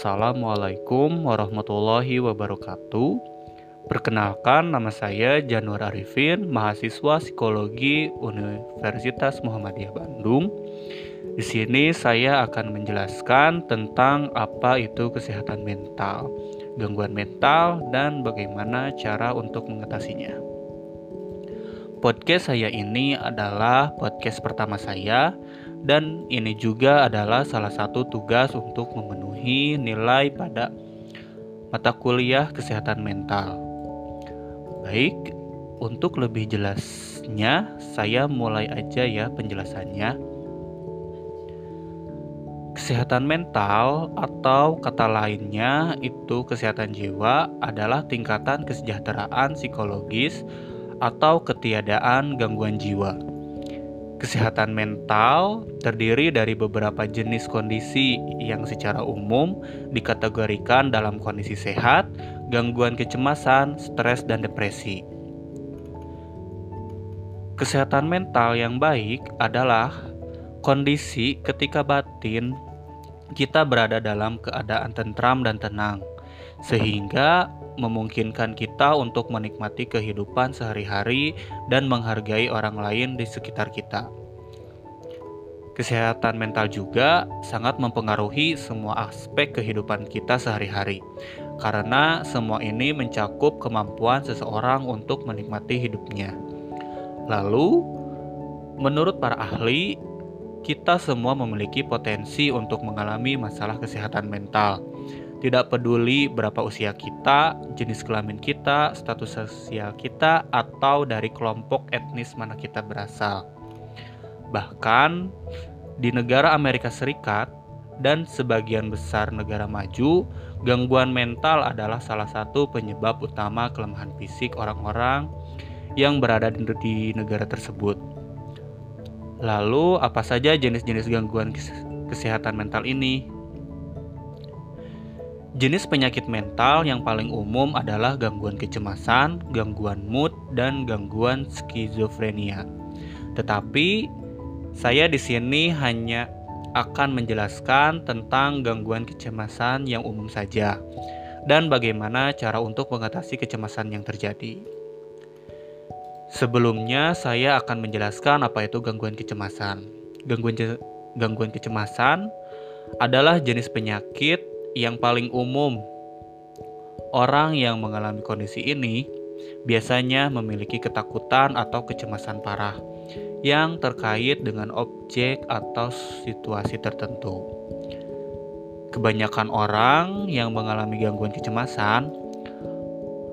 Assalamualaikum warahmatullahi wabarakatuh. Perkenalkan nama saya Januar Arifin, mahasiswa psikologi Universitas Muhammadiyah Bandung. Di sini saya akan menjelaskan tentang apa itu kesehatan mental, gangguan mental, dan bagaimana cara untuk mengatasinya. Podcast saya ini adalah podcast pertama saya dan ini juga adalah salah satu tugas untuk memenuhi nilai pada mata kuliah kesehatan mental. Baik, untuk lebih jelasnya saya mulai aja ya penjelasannya. Kesehatan mental atau kata lainnya itu kesehatan jiwa adalah tingkatan kesejahteraan psikologis atau ketiadaan gangguan jiwa Kesehatan mental terdiri dari beberapa jenis kondisi yang secara umum dikategorikan dalam kondisi sehat, gangguan kecemasan, stres, dan depresi. Kesehatan mental yang baik adalah kondisi ketika batin kita berada dalam keadaan tentram dan tenang, sehingga memungkinkan kita untuk menikmati kehidupan sehari-hari dan menghargai orang lain di sekitar kita. Kesehatan mental juga sangat mempengaruhi semua aspek kehidupan kita sehari-hari, karena semua ini mencakup kemampuan seseorang untuk menikmati hidupnya. Lalu, menurut para ahli, kita semua memiliki potensi untuk mengalami masalah kesehatan mental tidak peduli berapa usia kita, jenis kelamin kita, status sosial kita, atau dari kelompok etnis mana kita berasal. Bahkan di negara Amerika Serikat dan sebagian besar negara maju, gangguan mental adalah salah satu penyebab utama kelemahan fisik orang-orang yang berada di negara tersebut. Lalu, apa saja jenis-jenis gangguan kesehatan mental ini? Jenis penyakit mental yang paling umum adalah gangguan kecemasan, gangguan mood, dan gangguan skizofrenia. Tetapi saya di sini hanya akan menjelaskan tentang gangguan kecemasan yang umum saja dan bagaimana cara untuk mengatasi kecemasan yang terjadi. Sebelumnya saya akan menjelaskan apa itu gangguan kecemasan. Gangguan gangguan kecemasan adalah jenis penyakit yang paling umum, orang yang mengalami kondisi ini biasanya memiliki ketakutan atau kecemasan parah yang terkait dengan objek atau situasi tertentu. Kebanyakan orang yang mengalami gangguan kecemasan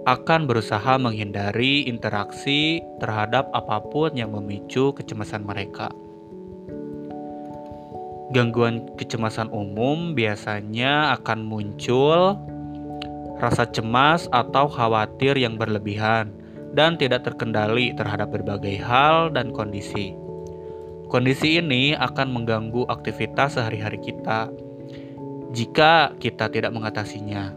akan berusaha menghindari interaksi terhadap apa pun yang memicu kecemasan mereka. Gangguan kecemasan umum biasanya akan muncul rasa cemas atau khawatir yang berlebihan dan tidak terkendali terhadap berbagai hal dan kondisi. Kondisi ini akan mengganggu aktivitas sehari-hari kita jika kita tidak mengatasinya.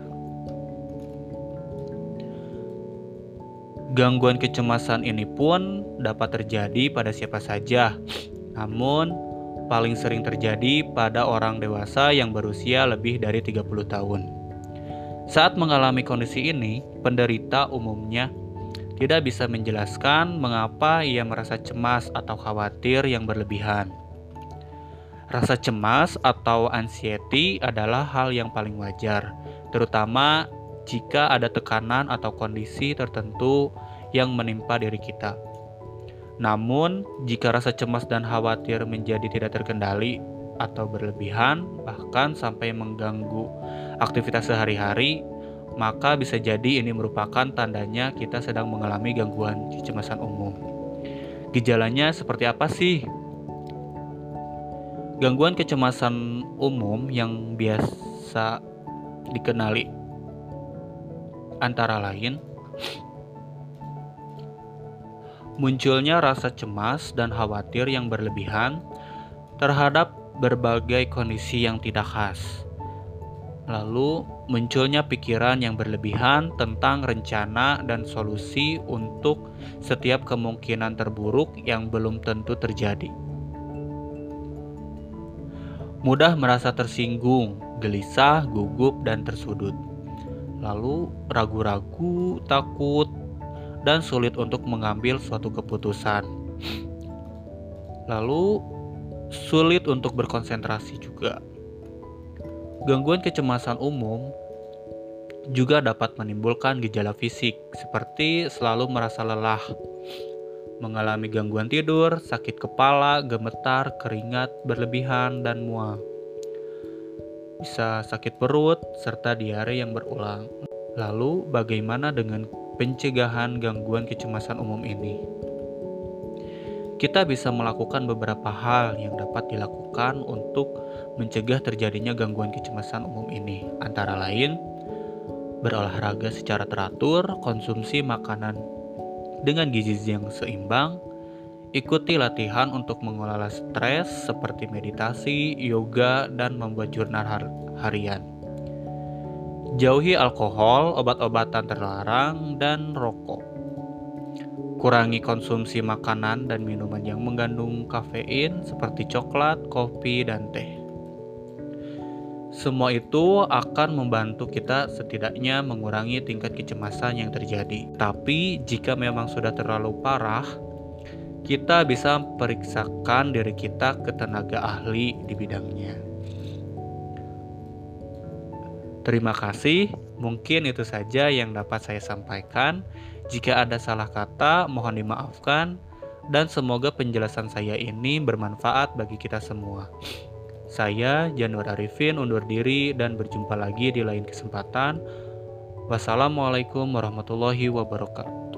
Gangguan kecemasan ini pun dapat terjadi pada siapa saja, namun paling sering terjadi pada orang dewasa yang berusia lebih dari 30 tahun. Saat mengalami kondisi ini, penderita umumnya tidak bisa menjelaskan mengapa ia merasa cemas atau khawatir yang berlebihan. Rasa cemas atau anxiety adalah hal yang paling wajar, terutama jika ada tekanan atau kondisi tertentu yang menimpa diri kita. Namun, jika rasa cemas dan khawatir menjadi tidak terkendali atau berlebihan, bahkan sampai mengganggu aktivitas sehari-hari, maka bisa jadi ini merupakan tandanya kita sedang mengalami gangguan kecemasan umum. Gejalanya seperti apa sih? Gangguan kecemasan umum yang biasa dikenali antara lain munculnya rasa cemas dan khawatir yang berlebihan terhadap berbagai kondisi yang tidak khas. Lalu munculnya pikiran yang berlebihan tentang rencana dan solusi untuk setiap kemungkinan terburuk yang belum tentu terjadi. mudah merasa tersinggung, gelisah, gugup, dan tersudut. Lalu ragu-ragu, takut, dan sulit untuk mengambil suatu keputusan. Lalu sulit untuk berkonsentrasi juga. Gangguan kecemasan umum juga dapat menimbulkan gejala fisik seperti selalu merasa lelah, mengalami gangguan tidur, sakit kepala, gemetar, keringat berlebihan, dan mual. Bisa sakit perut serta diare yang berulang. Lalu, bagaimana dengan pencegahan gangguan kecemasan umum ini? Kita bisa melakukan beberapa hal yang dapat dilakukan untuk mencegah terjadinya gangguan kecemasan umum ini, antara lain berolahraga secara teratur, konsumsi makanan dengan gizi yang seimbang, ikuti latihan untuk mengelola stres seperti meditasi, yoga, dan membuat jurnal harian. Jauhi alkohol, obat-obatan terlarang, dan rokok. Kurangi konsumsi makanan dan minuman yang mengandung kafein seperti coklat, kopi, dan teh. Semua itu akan membantu kita setidaknya mengurangi tingkat kecemasan yang terjadi. Tapi jika memang sudah terlalu parah, kita bisa periksakan diri kita ke tenaga ahli di bidangnya. Terima kasih, mungkin itu saja yang dapat saya sampaikan. Jika ada salah kata, mohon dimaafkan, dan semoga penjelasan saya ini bermanfaat bagi kita semua. Saya Januar Arifin undur diri dan berjumpa lagi di lain kesempatan. Wassalamualaikum warahmatullahi wabarakatuh.